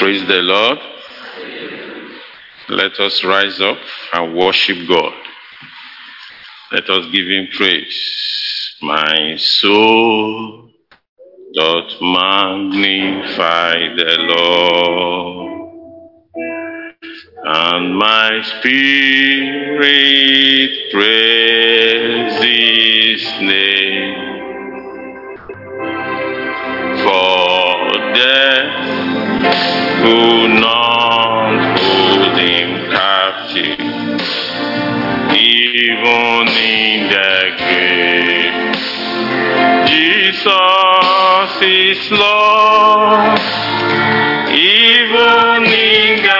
Praise the Lord. Let us rise up and worship God. Let us give him praise. My soul doth magnify the Lord, and my spirit praise his name. For death could not hold him captive, even in the grave. Jesus is Lord, even in the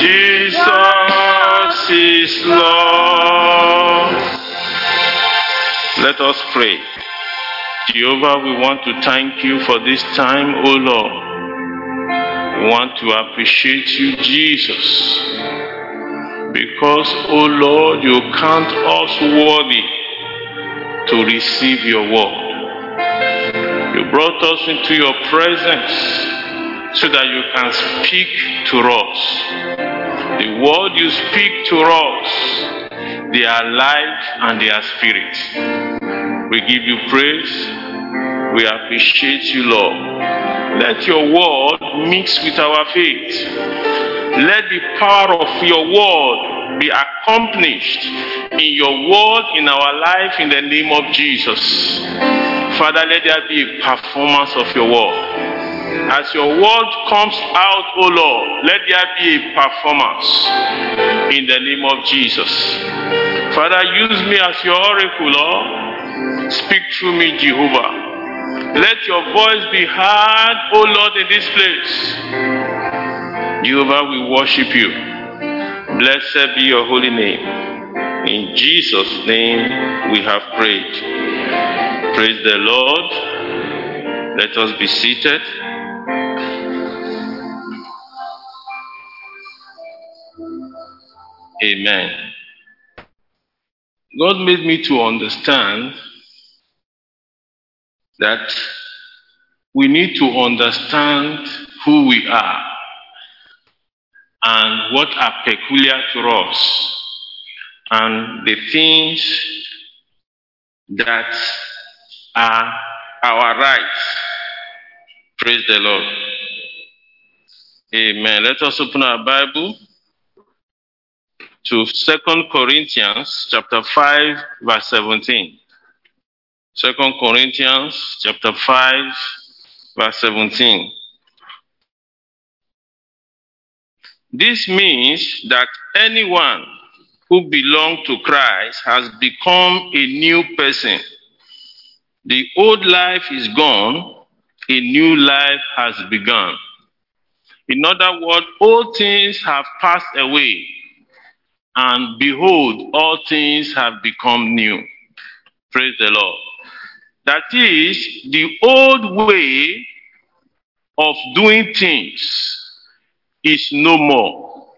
Jesus is Lord. Let us pray. Jehovah, we want to thank you for this time, O Lord. We want to appreciate you, Jesus, because, O Lord, you count us worthy to receive your word. You brought us into your presence so that you can speak to us. The word you speak to us, they are life and they are spirit. We give you praise. We appreciate you, Lord. Let your word mix with our faith. Let the power of your word be accomplished in your word in our life in the name of Jesus. Father, let there be a performance of your word. As your word comes out, O Lord, let there be a performance in the name of Jesus. Father, use me as your oracle, Lord. Speak through me, Jehovah. Let your voice be heard, O Lord, in this place. Jehovah, we worship you. Blessed be your holy name. In Jesus' name we have prayed. Praise the Lord. Let us be seated. Amen. God made me to understand that we need to understand who we are and what are peculiar to us and the things that are our rights. Praise the Lord. Amen. Let us open our Bible to Second Corinthians chapter 5 verse 17. Second Corinthians chapter 5 verse 17. This means that anyone who belongs to Christ has become a new person. The old life is gone, a new life has begun. In other words, all things have passed away, and behold, all things have become new. Praise the Lord. That is, the old way of doing things is no more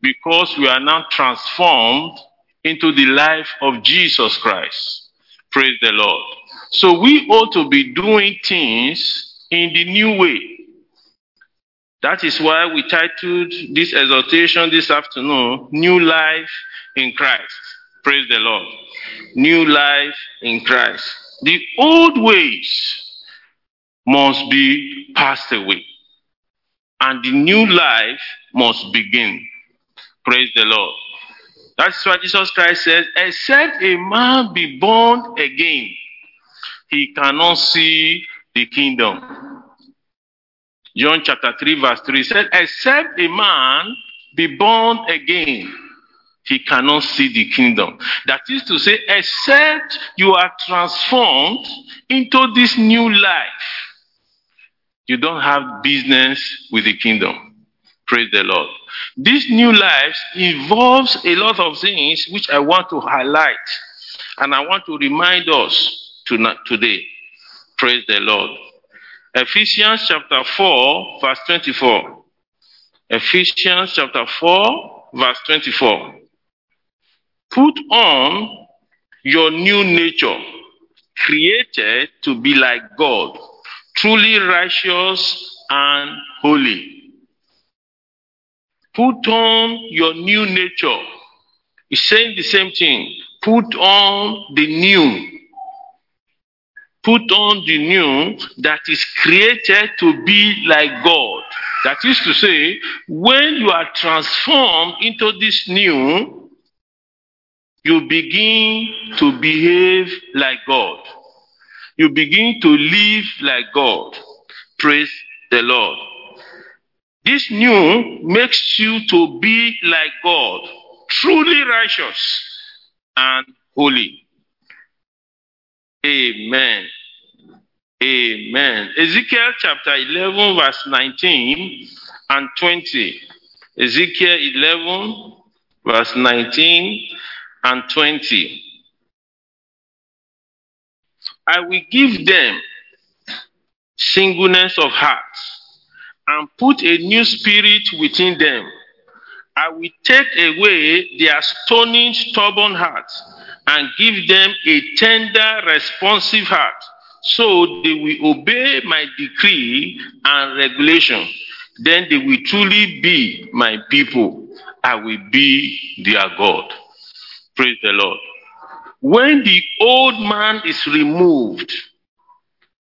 because we are now transformed into the life of Jesus Christ. Praise the Lord. So we ought to be doing things in the new way. That is why we titled this exhortation this afternoon, New Life in Christ. Praise the Lord. New life in Christ. The old ways must be passed away, and the new life must begin. Praise the Lord. That's why Jesus Christ says, except a man be born again, he cannot see the kingdom. John chapter 3, verse 3 said, Except a man be born again, he cannot see the kingdom. That is to say, except you are transformed into this new life, you don't have business with the kingdom. Praise the Lord. This new life involves a lot of things which I want to highlight and I want to remind us today. Praise the Lord. Ephesians chapter 4, verse 24. Ephesians chapter 4, verse 24. Put on your new nature, created to be like God, truly righteous and holy. Put on your new nature. He's saying the same thing. Put on the new. Put on the new that is created to be like God. That is to say, when you are transformed into this new, you begin to behave like God. You begin to live like God. Praise the Lord. This new makes you to be like God, truly righteous and holy. Amen. Amen. Ezekiel chapter 11, verse 19 and 20. Ezekiel 11, verse 19 and 20. I will give them singleness of heart and put a new spirit within them. I will take away their stony, stubborn heart and give them a tender, responsive heart, so they will obey my decree and regulation. Then they will truly be my people. I will be their God. Praise the Lord. When the old man is removed,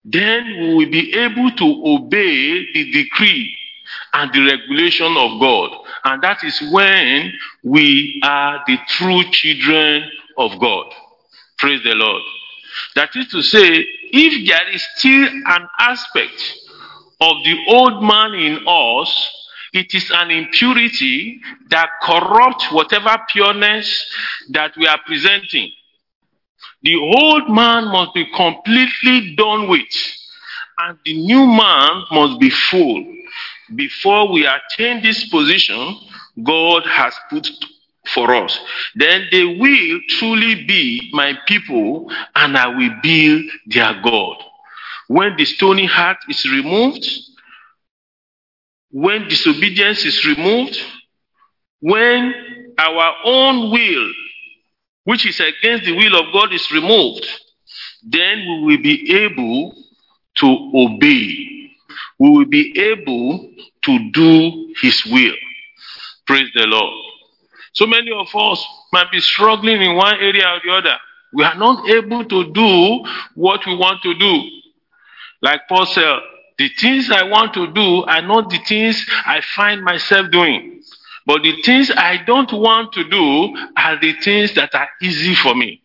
then we will be able to obey the decree and the regulation of God. And that is when we are the true children of God. Praise the Lord. That is to say, if there is still an aspect of the old man in us, it is an impurity that corrupts whatever pureness that we are presenting. The old man must be completely done with, and the new man must be full. Before we attain this position, God has put for us. Then they will truly be my people, and I will be their God. When the stony heart is removed, when disobedience is removed, when our own will, which is against the will of God, is removed, then we will be able to obey. We will be able to do His will. Praise the Lord. So many of us might be struggling in one area or the other. We are not able to do what we want to do. Like Paul said, the things I want to do are not the things I find myself doing. But the things I don't want to do are the things that are easy for me.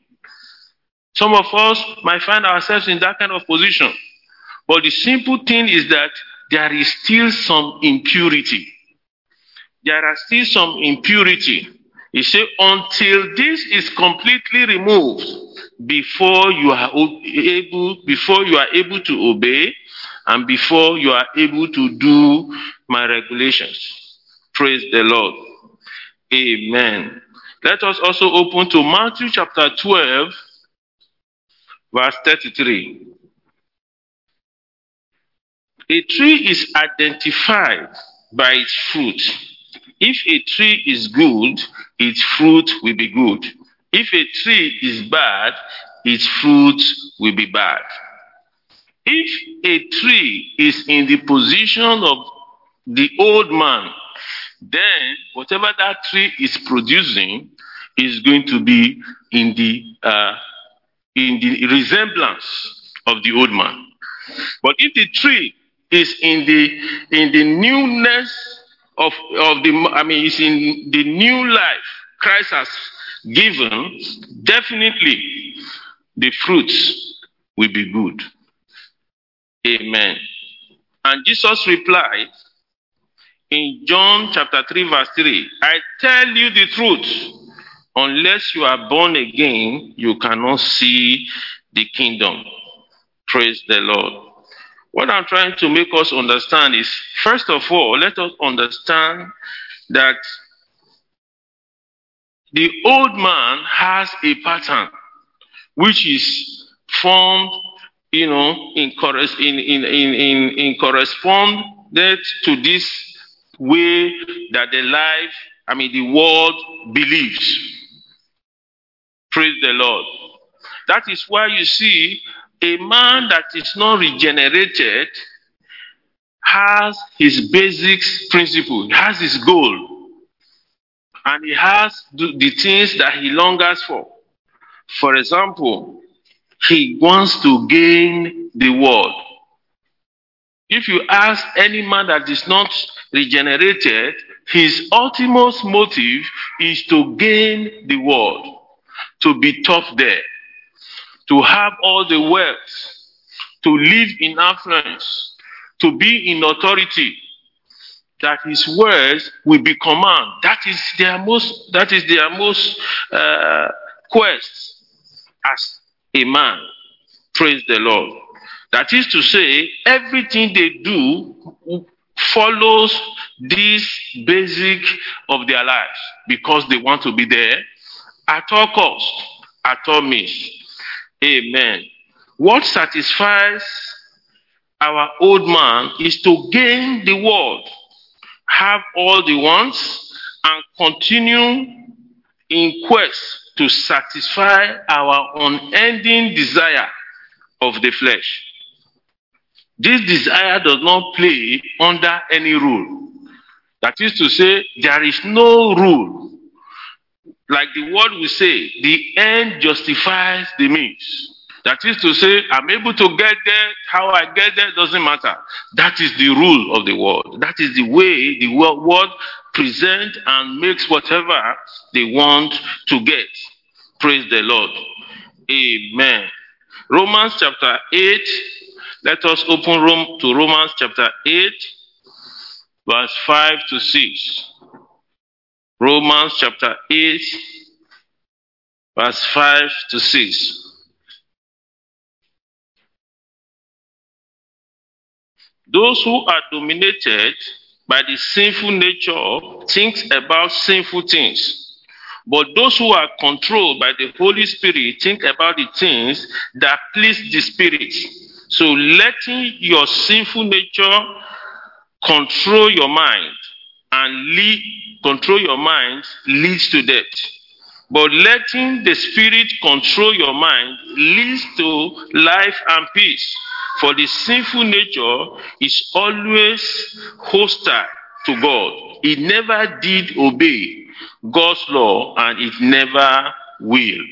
Some of us might find ourselves in that kind of position. But the simple thing is that there is still some impurity. There are still some impurity. He said, until this is completely removed, before you are able, before you are able to obey, and before you are able to do my regulations. Praise the Lord. Amen. Let us also open to Matthew chapter 12, verse 33. A tree is identified by its fruit. If a tree is good, its fruit will be good. If a tree is bad, its fruit will be bad. If a tree is in the position of the old man, then whatever that tree is producing is going to be in the uh, in the resemblance of the old man. But if the tree is in the in the newness of of the I mean is in the new life Christ has given, definitely the fruits will be good. Amen. And Jesus replied in John chapter 3, verse 3 I tell you the truth, unless you are born again, you cannot see the kingdom. Praise the Lord. What I'm trying to make us understand is first of all, let us understand that the old man has a pattern which is formed, you know, in, in, in, in, in corresponded to this way that the life, I mean, the world believes. Praise the Lord. That is why you see a man that is not regenerated has his basic principle, has his goal, and he has the things that he longs for. For example, he wants to gain the world. If you ask any man that is not regenerated, his ultimate motive is to gain the world, to be top there, to have all the wealth, to live in affluence, to be in authority, that his words will be command. That is their most. That is their most uh, quest as a man. Praise the Lord. That is to say, everything they do follows this basic of their lives because they want to be there at all cost, at all means. Amen. What satisfies our old man is to gain the world, have all the wants, and continue in quest to satisfy our unending desire of the flesh. This desire does not play under any rule. That is to say, there is no rule. Like the word we say, the end justifies the means. That is to say, I'm able to get there. How I get there doesn't matter. That is the rule of the world. That is the way the world presents and makes whatever they want to get. Praise the Lord. Amen. Romans chapter 8. Let us open Rome to Romans chapter 8, verse 5 to 6. Romans chapter 8, verse 5 to 6. Those who are dominated by the sinful nature think about sinful things. But those who are controlled by the Holy Spirit think about the things that please the Spirit. So letting your sinful nature control your mind and lead, control your mind leads to death. But letting the Spirit control your mind leads to life and peace. For the sinful nature is always hostile to God. It never did obey God's law and it never will.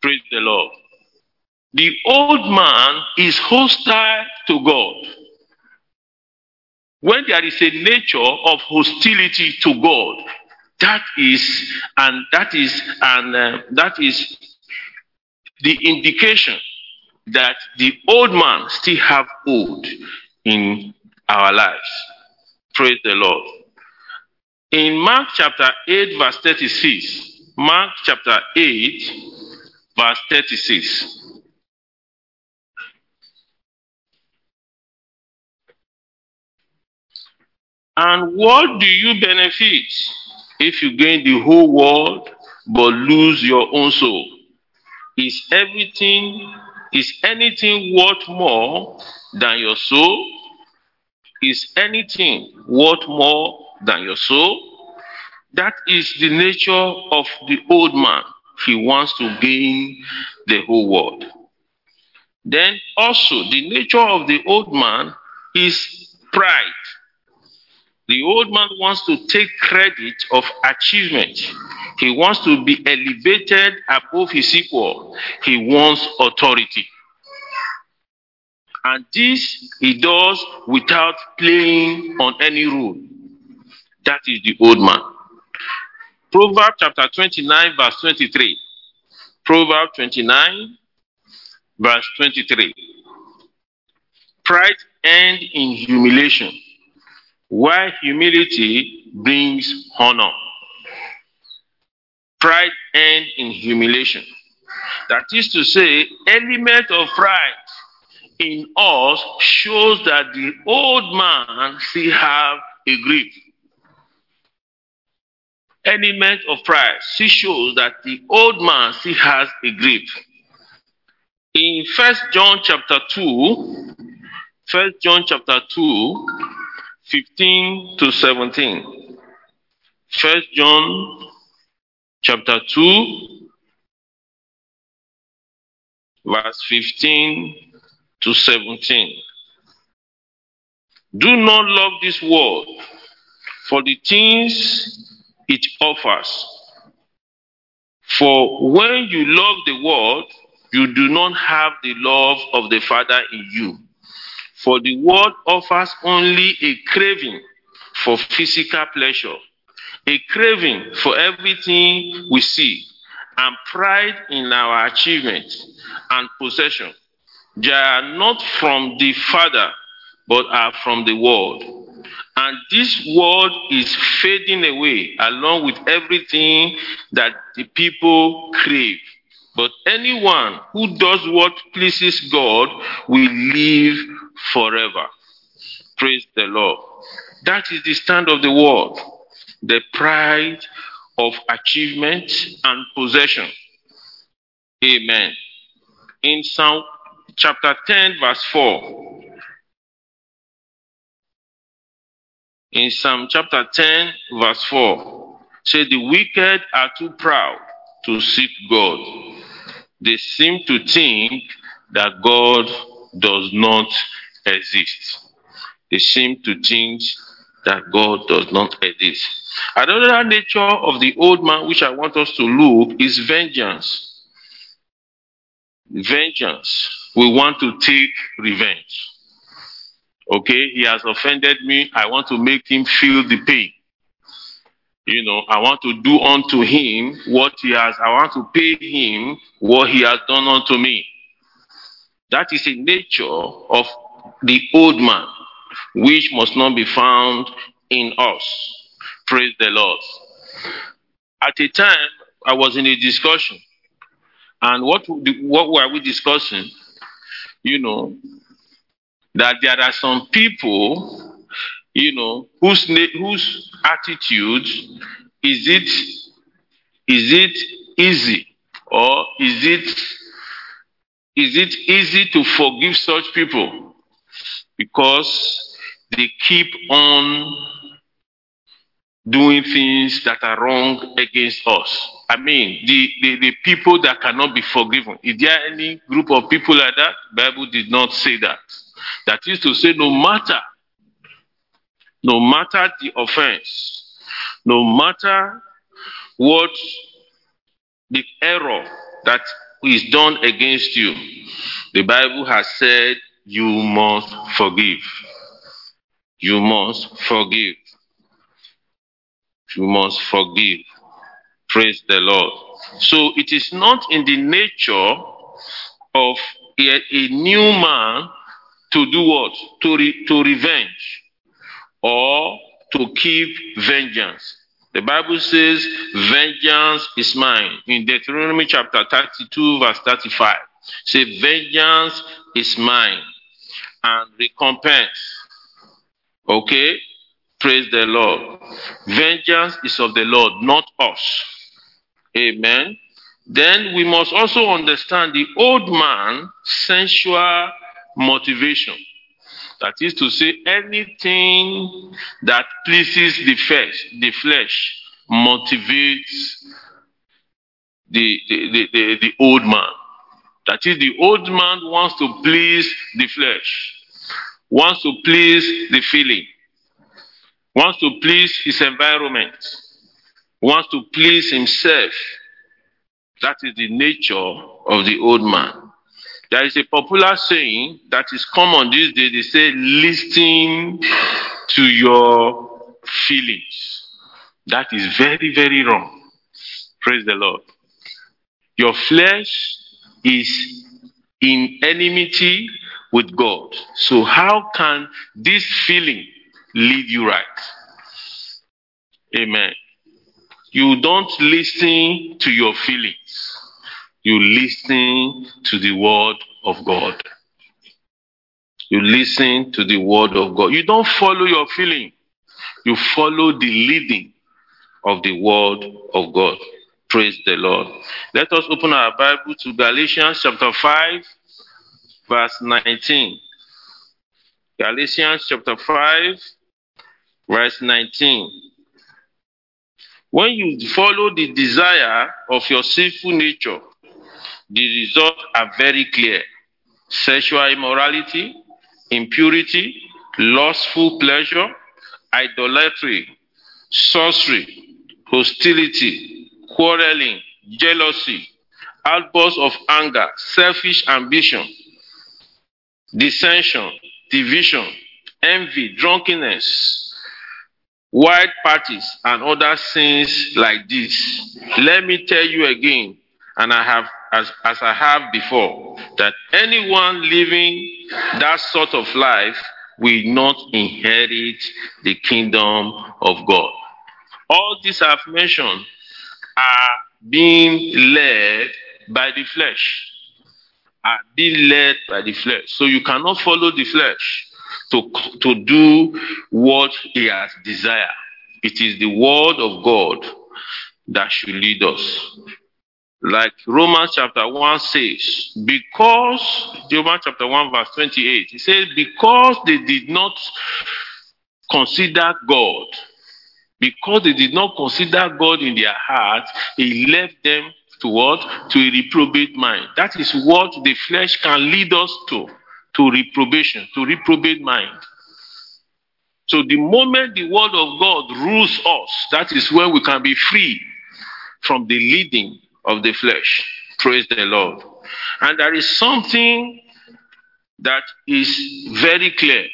Praise the Lord. The old man is hostile to God. When there is a nature of hostility to God, that is and that is and uh, that is the indication that the old man still have hold in our lives. Praise the Lord. In Mark chapter 8, verse 36, Mark chapter 8, verse 36. And what do you benefit if you gain the whole world but lose your own soul? Is everything is anything worth more than your soul? Is anything worth more than your soul? That is the nature of the old man. He wants to gain the whole world. Then also, the nature of the old man is pride. The old man wants to take credit of achievement. He wants to be elevated above his equal. He wants authority. And this he does without playing on any rule. That is the old man. Proverbs chapter 29, verse 23. Proverbs 29, verse 23. Pride ends in humiliation, while humility brings honor. Pride ends in humiliation. That is to say, element of pride in us shows that the old man still have a grip. Element of pride still shows that the old man still has a grip. In First John chapter 2, First John chapter 2, 15 to 17. First John chapter 2, verse 15 to 17. Do not love this world for the things it offers. For when you love the world, you do not have the love of the Father in you. For the world offers only a craving for physical pleasure, a craving for everything we see, and pride in our achievements and possession. They are not from the Father, but are from the world. And this world is fading away along with everything that the people crave. But anyone who does what pleases God will live forever. Praise the Lord. That is the stand of the world. The pride of achievement and possession. Amen. In Psalm chapter 10, verse 4. In Psalm chapter 10, verse 4, say the wicked are too proud to seek God. They seem to think that God does not exist. They seem to think that God does not exist. Another nature of the old man which I want us to look is vengeance. Vengeance. We want to take revenge. Okay, he has offended me. I want to make him feel the pain. You know, I want to do unto him what he has, I want to pay him what he has done unto me. That is a nature of the old man, which must not be found in us. Praise the Lord. At a time, I was in a discussion, and what what were we discussing? You know, that there are some people, you know, whose whose attitude is it is it easy or is it is it easy to forgive such people because they keep on doing things that are wrong against us. I mean, the, the, the people that cannot be forgiven. Is there any group of people like that? Bible did not say that. That is to say, no matter, no matter the offense, no matter what the error that is done against you, the Bible has said you must forgive. You must forgive. You must forgive. Praise the Lord. So it is not in the nature of a, a new man to do what? To, re, to revenge or to keep vengeance. The Bible says, Vengeance is mine. In Deuteronomy chapter 32, verse 35. Say, Vengeance is mine and recompense. Okay? Praise the Lord. Vengeance is of the Lord, not us. Amen. Then we must also understand the old man sensual motivation. That is to say, anything that pleases the flesh, the flesh motivates the, the, the, the, old man. That is, the old man wants to please the flesh, wants to please the feeling, wants to please his environment, wants to please himself. That is the nature of the old man. There is a popular saying that is common these days. They say, listen to your feelings. That is very, very wrong. Praise the Lord. Your flesh is in enmity with God. So, how can this feeling lead you right? Amen. You don't listen to your feelings, you listen to the word of God. You listen to the word of God. You don't follow your feeling, you follow the leading of the word of God. Praise the Lord. Let us open our Bible to Galatians chapter 5, verse 19. Galatians chapter 5, verse 19. When you follow the desire of your sinful nature, the results are very clear sexual immorality, impurity, lustful pleasure, idolatry, sorcery, hostility, quarreling, jealousy, outbursts of anger, selfish ambition, dissension, division, envy, drunkenness, wild parties, and other sins like this. Let me tell you again, and I have as, as I have before, that anyone living that sort of life will not inherit the kingdom of God. All these I've mentioned are being led by the flesh. Are being led by the flesh. So you cannot follow the flesh to, to do what he has desired. It is the word of God that should lead us. Like Romans chapter 1 says, because, Romans chapter 1 verse 28, it says, because they did not consider God, because they did not consider God in their hearts, He left them to what? To a reprobate mind. That is what the flesh can lead us to, to reprobation, to reprobate mind. So the moment the word of God rules us, that is when we can be free from the leading of the flesh. Praise the Lord. And there is something that is very clear.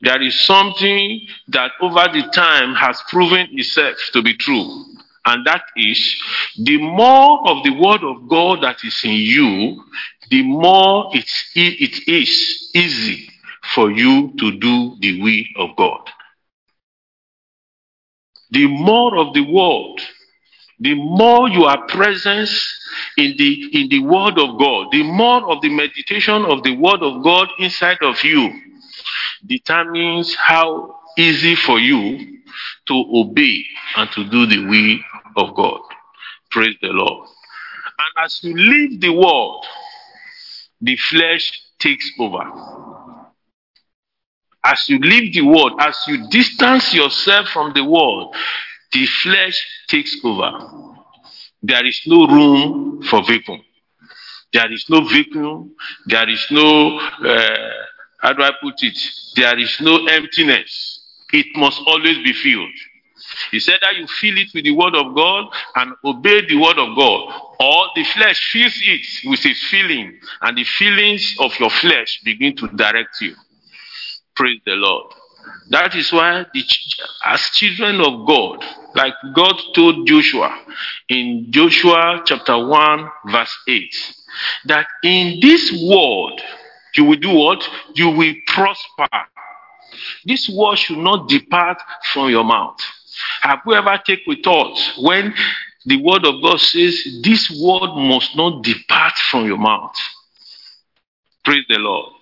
There is something that over the time has proven itself to be true. And that is the more of the word of God that is in you, the more it's, it is easy for you to do the will of God. The more of the word the more you are present in the in the word of god the more of the meditation of the word of god inside of you determines how easy for you to obey and to do the will of god. Praise the lord. And as you leave the world the flesh takes over. As you leave the world as you distance yourself from the world the flesh takes over. There is no room for vacuum. There is no vacuum. There is no, uh, how do I put it? There is no emptiness. It must always be filled. He said that you fill it with the word of God and obey the word of God, or the flesh fills it with its feeling, and the feelings of your flesh begin to direct you. Praise the Lord. That is why, the, as children of God, like God told Joshua in Joshua chapter 1, verse 8, that in this world you will do what? You will prosper. This word should not depart from your mouth. Have you ever taken thought when the word of God says this word must not depart from your mouth? Praise the Lord.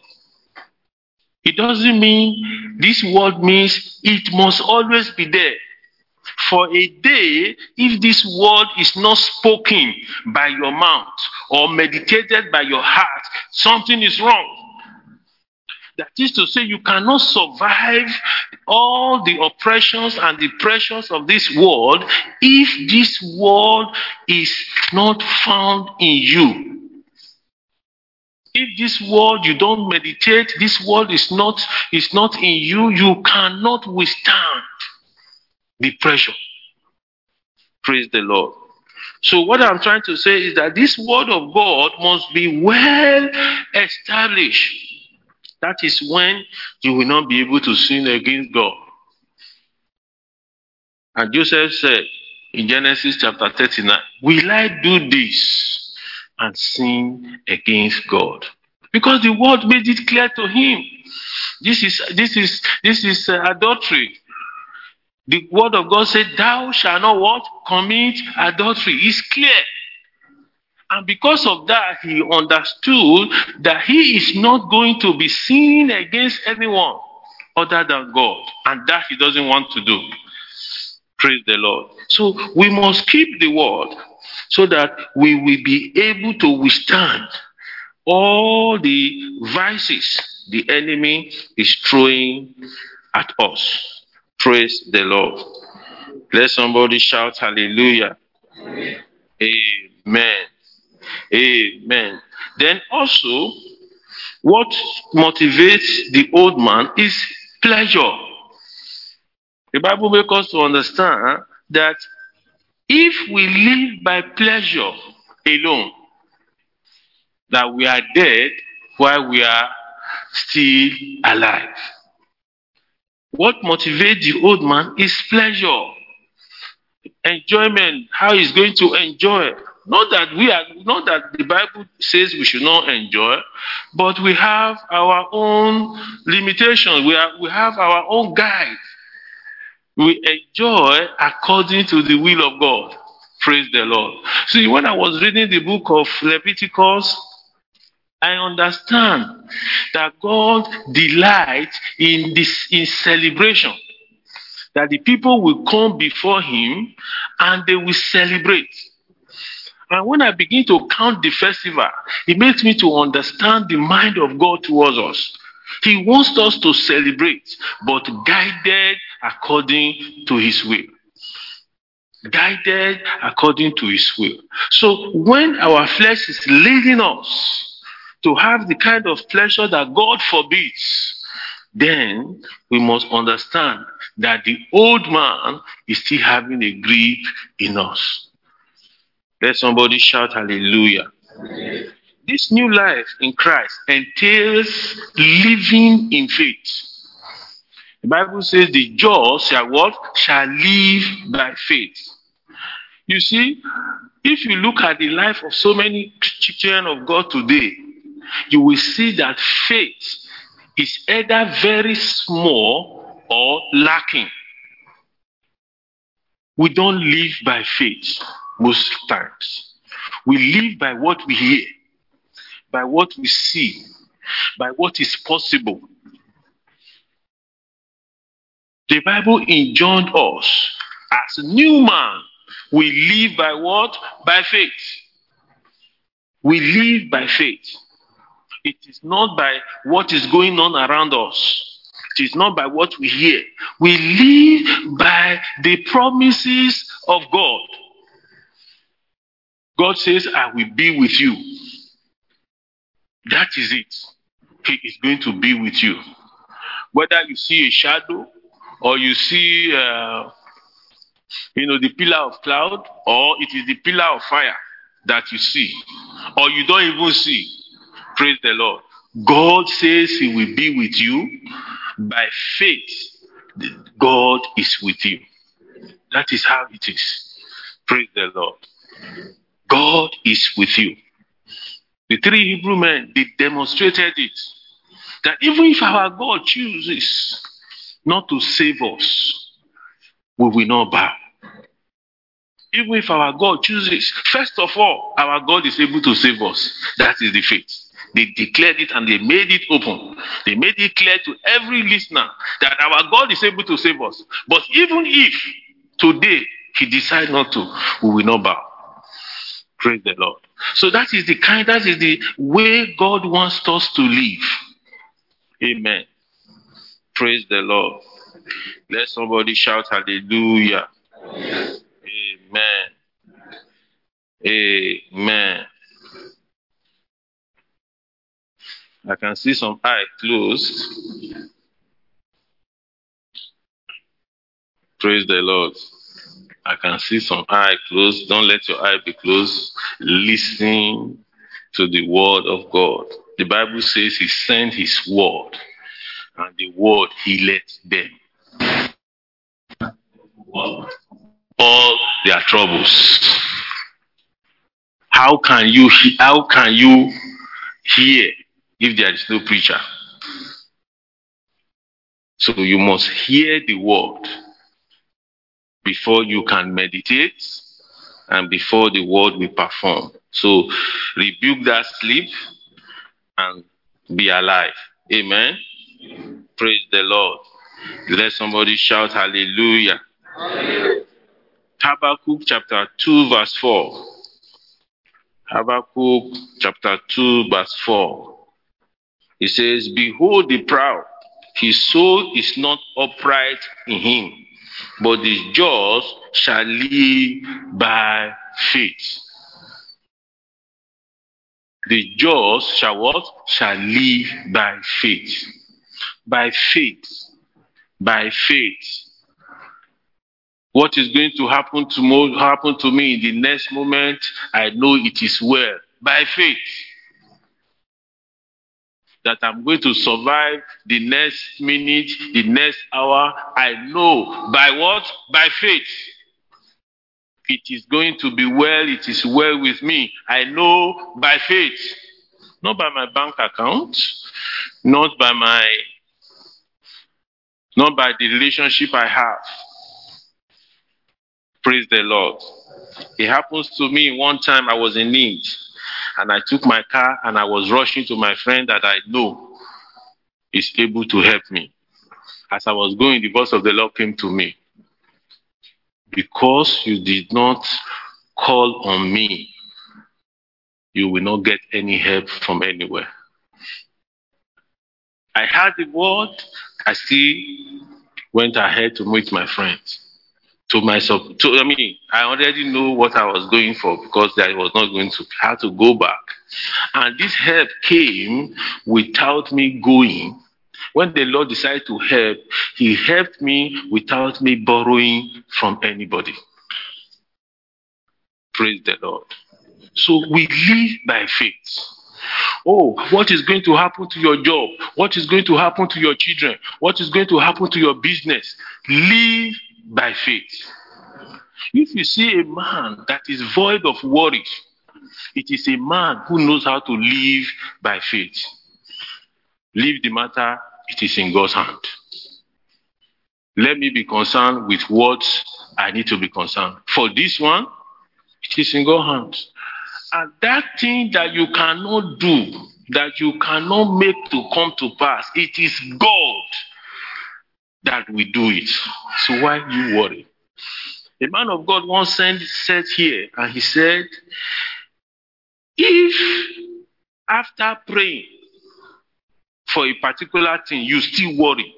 It doesn't mean this word means it must always be there. For a day, if this word is not spoken by your mouth or meditated by your heart, something is wrong. That is to say, you cannot survive all the oppressions and the pressures of this world if this word is not found in you. If this word you don't meditate, this word is not is not in you, you cannot withstand the pressure. Praise the Lord. So what I'm trying to say is that this word of God must be well established. That is when you will not be able to sin against God. And Joseph said in Genesis chapter 39, Will I do this and sin against God? Because the word made it clear to him. This is this is this is uh, adultery. The word of God said, Thou shalt not what? Commit adultery. It's clear. And because of that, he understood that he is not going to be sinning against anyone other than God. And that he doesn't want to do. Praise the Lord. So we must keep the word so that we will be able to withstand all the vices the enemy is throwing at us. Praise the Lord. Let somebody shout hallelujah. Amen. Amen. Then also, what motivates the old man is pleasure. The Bible makes us to understand that if we live by pleasure alone, that we are dead while we are still alive. What motivates the old man is pleasure, enjoyment, how he's going to enjoy. Not that we are, not that the Bible says we should not enjoy, but we have our own limitations. We, are, we have our own guide. We enjoy according to the will of God. Praise the Lord. See, when I was reading the book of Leviticus, I understand that God delights in this in celebration. That the people will come before him and they will celebrate. And when I begin to count the festival, it makes me to understand the mind of God towards us. He wants us to celebrate, but guided according to his will. Guided according to his will. So when our flesh is leading us to have the kind of pleasure that God forbids, then we must understand that the old man is still having a grip in us. Let somebody shout hallelujah. This new life in Christ entails living in faith. The Bible says the just shall what? Shall live by faith. You see, if you look at the life of so many children of God today, you will see that faith is either very small or lacking. We don't live by faith most times. We live by what we hear, by what we see, by what is possible. The Bible enjoined us as new man. We live by what? By faith. We live by faith. It is not by what is going on around us. It is not by what we hear. We live by the promises of God. God says, I will be with you. That is it. He is going to be with you. Whether you see a shadow or you see, uh, you know, the pillar of cloud or it is the pillar of fire that you see or you don't even see. Praise the Lord. God says He will be with you. By faith, God is with you. That is how it is. Praise the Lord. God is with you. The three Hebrew men, they demonstrated it. That even if our God chooses not to save us, we will not bow. Even if our God chooses, first of all, our God is able to save us. That is the faith. They declared it and they made it open. They made it clear to every listener that our God is able to save us. But even if today he decides not to, we will not bow. Praise the Lord. So that is the kind, that is the way God wants us to live. Amen. Praise the Lord. Let somebody shout hallelujah. Amen. Amen. I can see some eye closed. Praise the Lord. I can see some eye closed. Don't let your eye be closed. Listen to the word of God. The Bible says he sent his word, and the word he let them. All their troubles. How can you how can you hear if there is no preacher. So you must hear the word before you can meditate and before the word will perform. So rebuke that sleep and be alive. Amen. Praise the Lord. Let somebody shout hallelujah. hallelujah. Habakkuk chapter 2, verse 4. Habakkuk chapter 2, verse 4. It says, Behold the proud, his soul is not upright in him, but his jaws shall live by faith. The jaws shall what? Shall live by faith. By faith. By faith. What is going to happen to, happen to me in the next moment, I know it is well. By faith that I'm going to survive the next minute, the next hour. I know by what? By faith. It is going to be well, it is well with me. I know by faith. Not by my bank account, not by my not by the relationship I have. Praise the Lord. It happens to me one time I was in need and I took my car and I was rushing to my friend that I know is able to help me. As I was going, the voice of the Lord came to me. Because you did not call on me, you will not get any help from anywhere. I heard the word, I still went ahead to meet my friends to my to I mean I already knew what I was going for because I was not going to have to go back. And this help came without me going. When the Lord decided to help, He helped me without me borrowing from anybody. Praise the Lord. So we live by faith. Oh, what is going to happen to your job? What is going to happen to your children? What is going to happen to your business? Live by faith. If you see a man that is void of worry, it is a man who knows how to live by faith. Leave the matter, it is in God's hand. Let me be concerned with what I need to be concerned. For this one, it is in God's hands. And that thing that you cannot do, that you cannot make to come to pass, it is God that we do it. So why you worry? A man of God once said here, and he said, if after praying for a particular thing you still worry,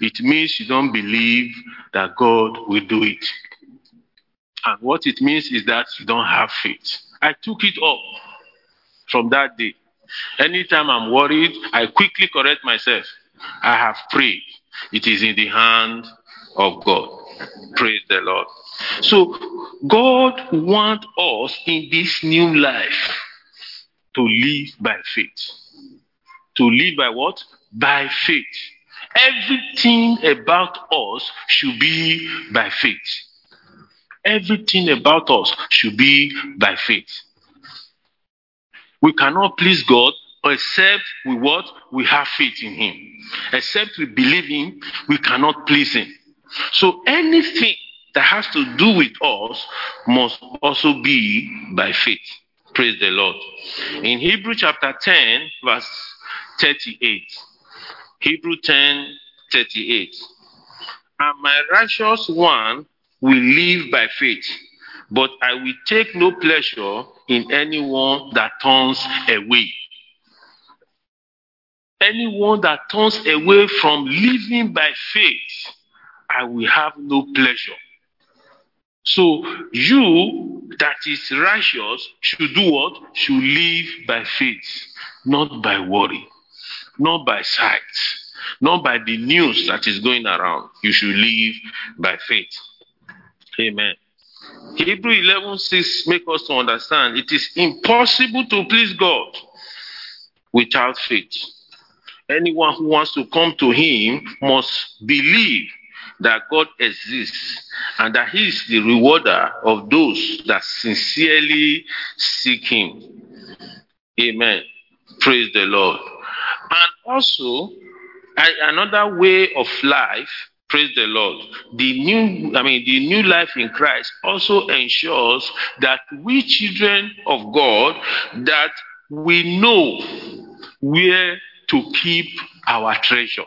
it means you don't believe that God will do it. And what it means is that you don't have faith. I took it up from that day. Anytime I'm worried, I quickly correct myself. I have prayed. It is in the hand of God. Praise the Lord. So God wants us in this new life to live by faith. To live by what? By faith. Everything about us should be by faith. Everything about us should be by faith. We cannot please God except we what? We have faith in Him. Except we believe Him, we cannot please Him. So anything that has to do with us must also be by faith. Praise the Lord. In Hebrew chapter 10, verse 38. Hebrew 10, 38. And my righteous one will live by faith, but I will take no pleasure in anyone that turns away. Anyone that turns away from living by faith, I will have no pleasure. So you that is righteous should do what? Should live by faith, not by worry, not by sight, not by the news that is going around. You should live by faith. Amen. Hebrew 11 6 make us to understand it is impossible to please God without faith. Anyone who wants to come to Him must believe that God exists and that He is the rewarder of those that sincerely seek Him. Amen. Praise the Lord. And also, another way of life praise the lord the new i mean the new life in christ also ensures that we children of god that we know where to keep our treasure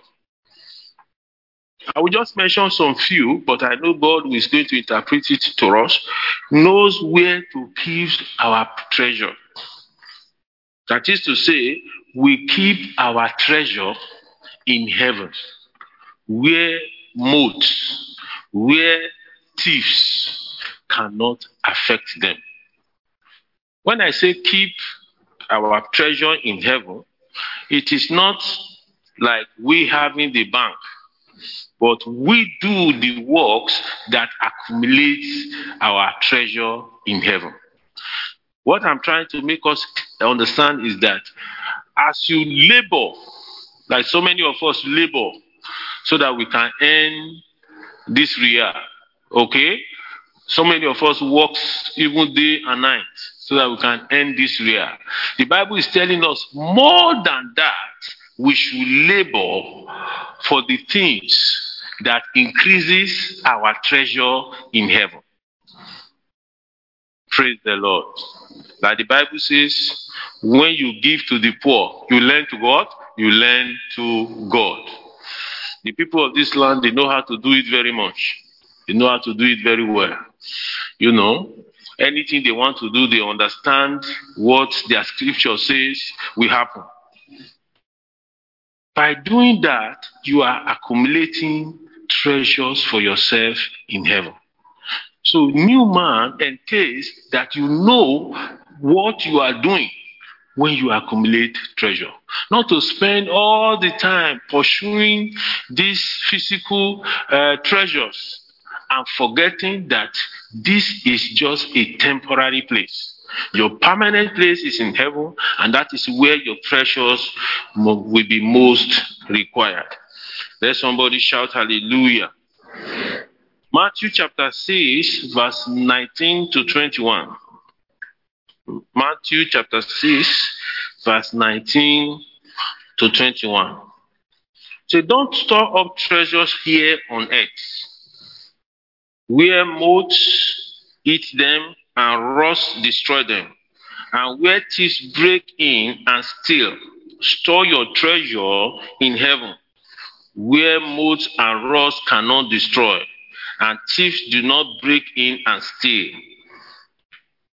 I will just mention some few, but I know God is going to interpret it to us, knows where to keep our treasure. That is to say, we keep our treasure in heaven, where moths, where thieves cannot affect them. When I say keep our treasure in heaven, it is not like we having the bank but we do the works that accumulate our treasure in heaven. What I'm trying to make us understand is that as you labor, like so many of us labor, so that we can end this real, okay? So many of us works even day and night so that we can end this real. The Bible is telling us more than that, we should labor for the things that increases our treasure in heaven. Praise the Lord. Like the Bible says, when you give to the poor, you lend to God, you lend to God. The people of this land, they know how to do it very much. They know how to do it very well. You know, anything they want to do, they understand what their scripture says will happen. By doing that, you are accumulating treasures for yourself in heaven. So, new man entails that you know what you are doing when you accumulate treasure. Not to spend all the time pursuing these physical uh, treasures and forgetting that this is just a temporary place. Your permanent place is in heaven, and that is where your treasures will be most required. Let somebody shout hallelujah. Matthew chapter 6, verse 19 to 21. Matthew chapter 6, verse 19 to 21. So don't store up treasures here on earth, where moths eat them and rust destroy them, and where thieves break in and steal. Store your treasure in heaven where moths and rust cannot destroy, and thieves do not break in and steal.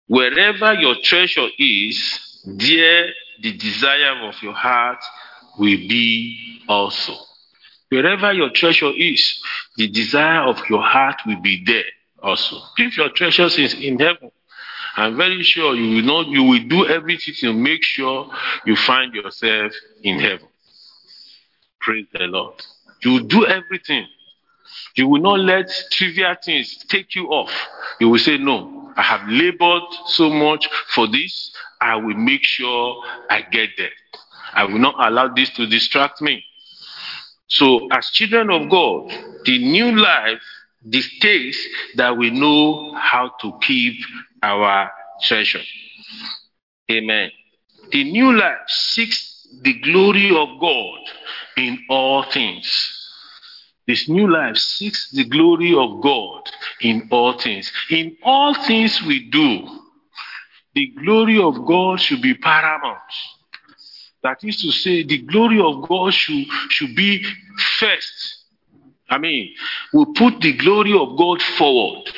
Wherever your treasure is, there the desire of your heart will be also. Wherever your treasure is, the desire of your heart will be there also. If your treasure is in heaven, I'm very sure you will not you will do everything to make sure you find yourself in heaven. Praise the Lord. You will do everything. You will not let trivial things take you off. You will say, No, I have labored so much for this. I will make sure I get there. I will not allow this to distract me. So, as children of God, the new life dictates that we know how to keep our treasure. Amen. The new life seeks the glory of God in all things. This new life seeks the glory of God in all things. In all things we do, the glory of God should be paramount. That is to say, the glory of God should, should be first. I mean, we put the glory of God forward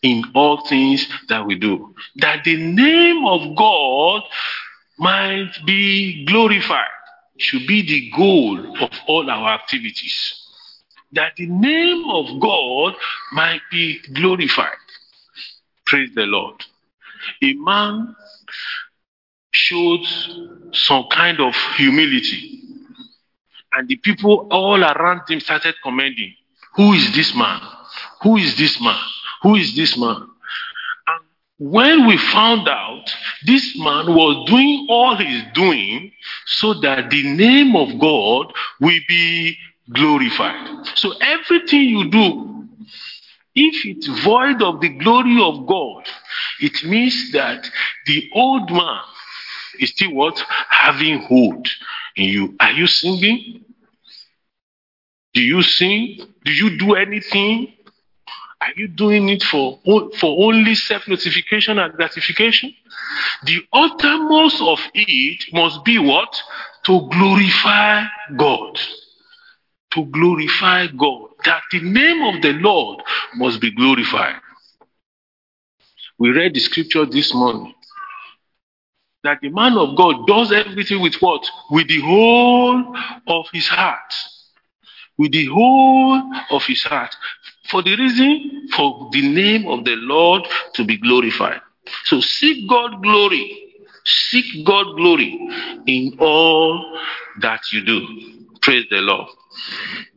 in all things that we do. That the name of God might be glorified should be the goal of all our activities that the name of God might be glorified. Praise the Lord. A man showed some kind of humility, and the people all around him started commending, Who is this man? Who is this man? Who is this man? When we found out this man was doing all he's doing so that the name of God will be glorified. So everything you do, if it's void of the glory of God, it means that the old man is still what? Having hold in you. Are you singing? Do you sing? Do you do anything? Are you doing it for, for only self notification and gratification? The uttermost of it must be what? To glorify God. To glorify God. That the name of the Lord must be glorified. We read the scripture this morning that the man of God does everything with what? With the whole of his heart. With the whole of his heart. For the reason for the name of the Lord to be glorified. So seek God glory. Seek God glory in all that you do. Praise the Lord.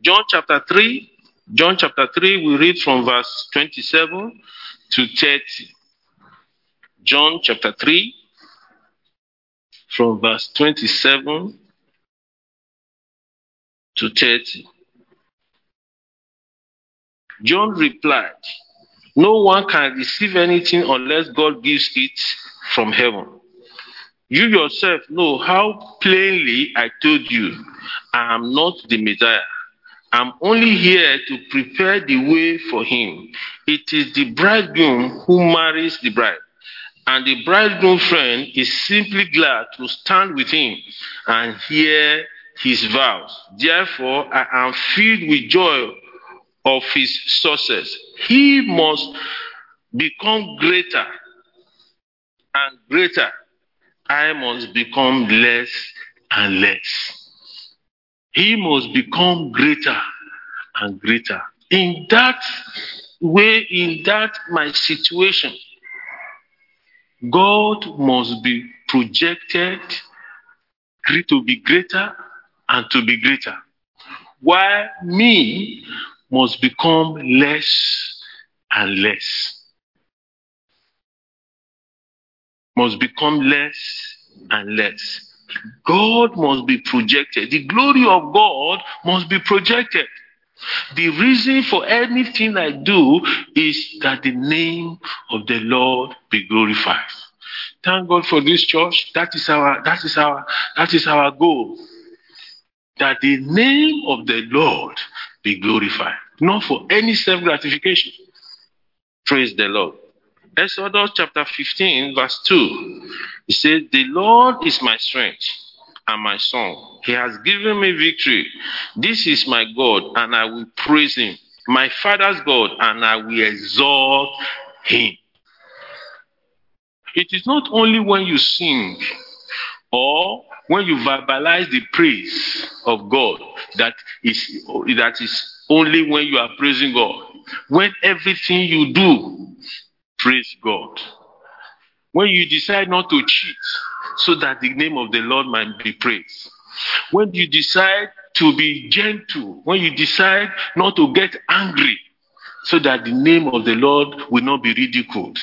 John chapter 3. John chapter 3, we read from verse 27 to 30. John chapter 3, from verse 27 to 30. John replied, No one can receive anything unless God gives it from heaven. You yourself know how plainly I told you, I am not the Messiah. I'm only here to prepare the way for him. It is the bridegroom who marries the bride. And the bridegroom friend is simply glad to stand with him and hear his vows. Therefore, I am filled with joy of his success. He must become greater and greater. I must become less and less. He must become greater and greater. In that way, in that my situation, God must be projected to be greater and to be greater. While me must become less and less. Must become less and less. God must be projected. The glory of God must be projected. The reason for anything I do is that the name of the Lord be glorified. Thank God for this church. That is our that is our that is our goal. That the name of the Lord be glorified, not for any self gratification. Praise the Lord. Exodus chapter 15, verse 2. He said, The Lord is my strength and my song. He has given me victory. This is my God, and I will praise him. My father's God, and I will exalt him. It is not only when you sing or when you verbalize the praise of God that is that is only when you are praising God. When everything you do, praise God. When you decide not to cheat, so that the name of the Lord might be praised. When you decide to be gentle, when you decide not to get angry, so that the name of the Lord will not be ridiculed.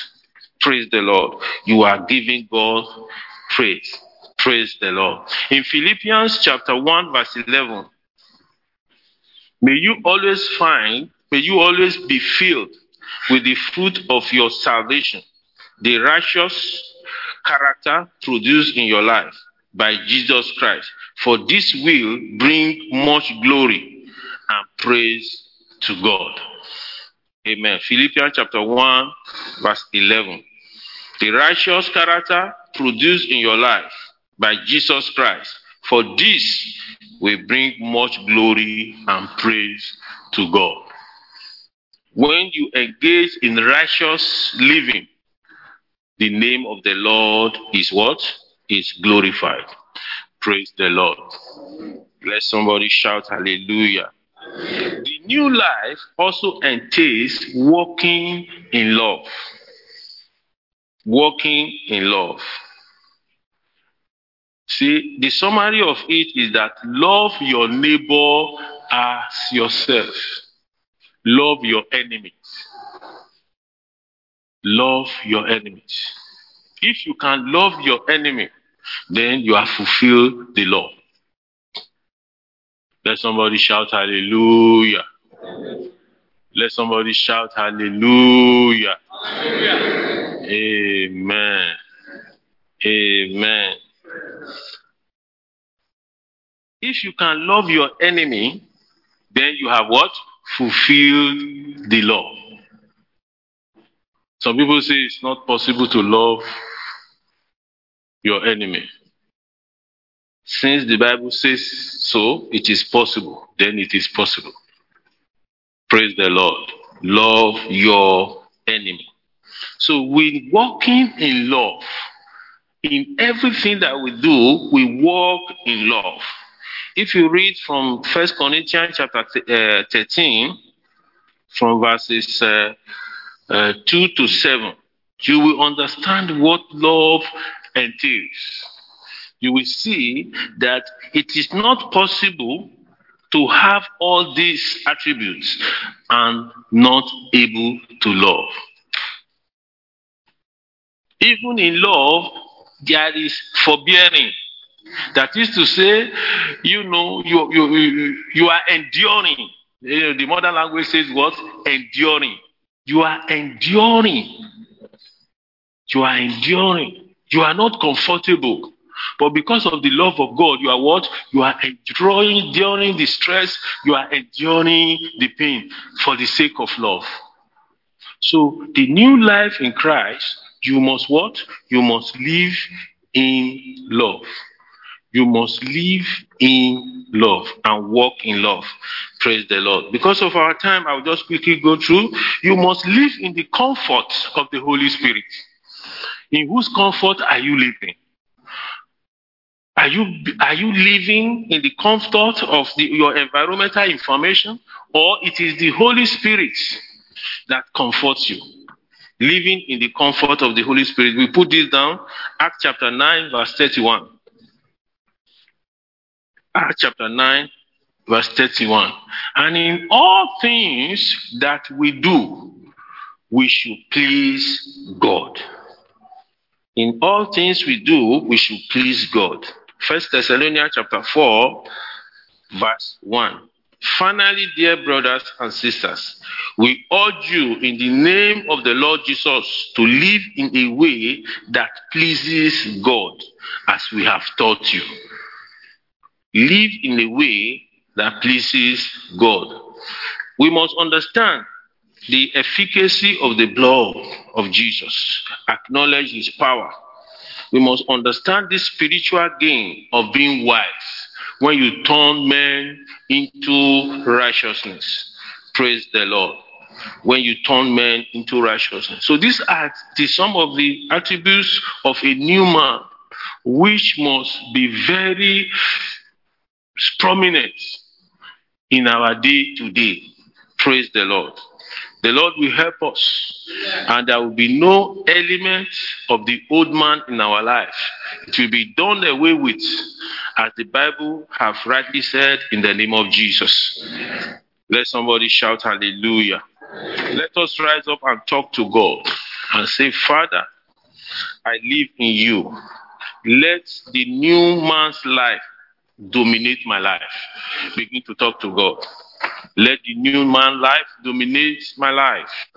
Praise the Lord. You are giving God praise. Praise the Lord. In Philippians chapter 1, verse 11, may you always find, may you always be filled with the fruit of your salvation, the righteous character produced in your life by Jesus Christ. For this will bring much glory and praise to God. Amen. Philippians chapter 1, verse 11. The righteous character produced in your life by Jesus Christ. For this will bring much glory and praise to God. When you engage in righteous living, the name of the Lord is what? Is glorified. Praise the Lord. Let somebody shout hallelujah. The new life also entails walking in love. Walking in love. See, the summary of it is that love your neighbor as yourself. Love your enemies. Love your enemies. If you can love your enemy, then you have fulfilled the law. Let somebody shout hallelujah. Let somebody shout hallelujah. Amen. Amen. If you can love your enemy, then you have what? Fulfilled the law. Some people say it's not possible to love your enemy. Since the Bible says so, it is possible, then it is possible. Praise the Lord. Love your enemy. So, when walking in love, in everything that we do, we walk in love. If you read from First Corinthians chapter uh, 13, from verses uh, uh, 2 to 7, you will understand what love entails. You will see that it is not possible to have all these attributes and not able to love. Even in love, there is forbearing. That is to say, you know, you, you, you, are enduring. The modern language says what? Enduring. You are enduring. You are enduring. You are not comfortable. But because of the love of God, you are what? You are enduring, enduring the stress, you are enduring the pain for the sake of love. So the new life in Christ, you must what? You must live in love. You must live in love and walk in love. Praise the Lord. Because of our time, I'll just quickly go through. You must live in the comfort of the Holy Spirit. In whose comfort are you living? Are you, are you living in the comfort of the, your environmental information, or it is the Holy Spirit that comforts you? Living in the comfort of the Holy Spirit. We put this down, Acts chapter 9, verse 31. Acts chapter 9, verse 31. And in all things that we do, we should please God. In all things we do, we should please God. First Thessalonians chapter 4, verse 1. Finally, dear brothers and sisters, we urge you in the name of the Lord Jesus to live in a way that pleases God, as we have taught you. Live in a way that pleases God. We must understand the efficacy of the blood of Jesus, acknowledge his power. We must understand the spiritual gain of being wise when you turn men into righteousness. Praise the Lord. When you turn men into righteousness. So these are some of the attributes of a new man, which must be very prominent in our day to day. Praise the Lord. The Lord will help us, and there will be no element of the old man in our life. It will be done away with, as the Bible have rightly said, in the name of Jesus. Let somebody shout hallelujah. Let us rise up and talk to God and say, Father, I live in you. Let the new man's life dominate my life. Begin to talk to God. Let the new man life dominate my life.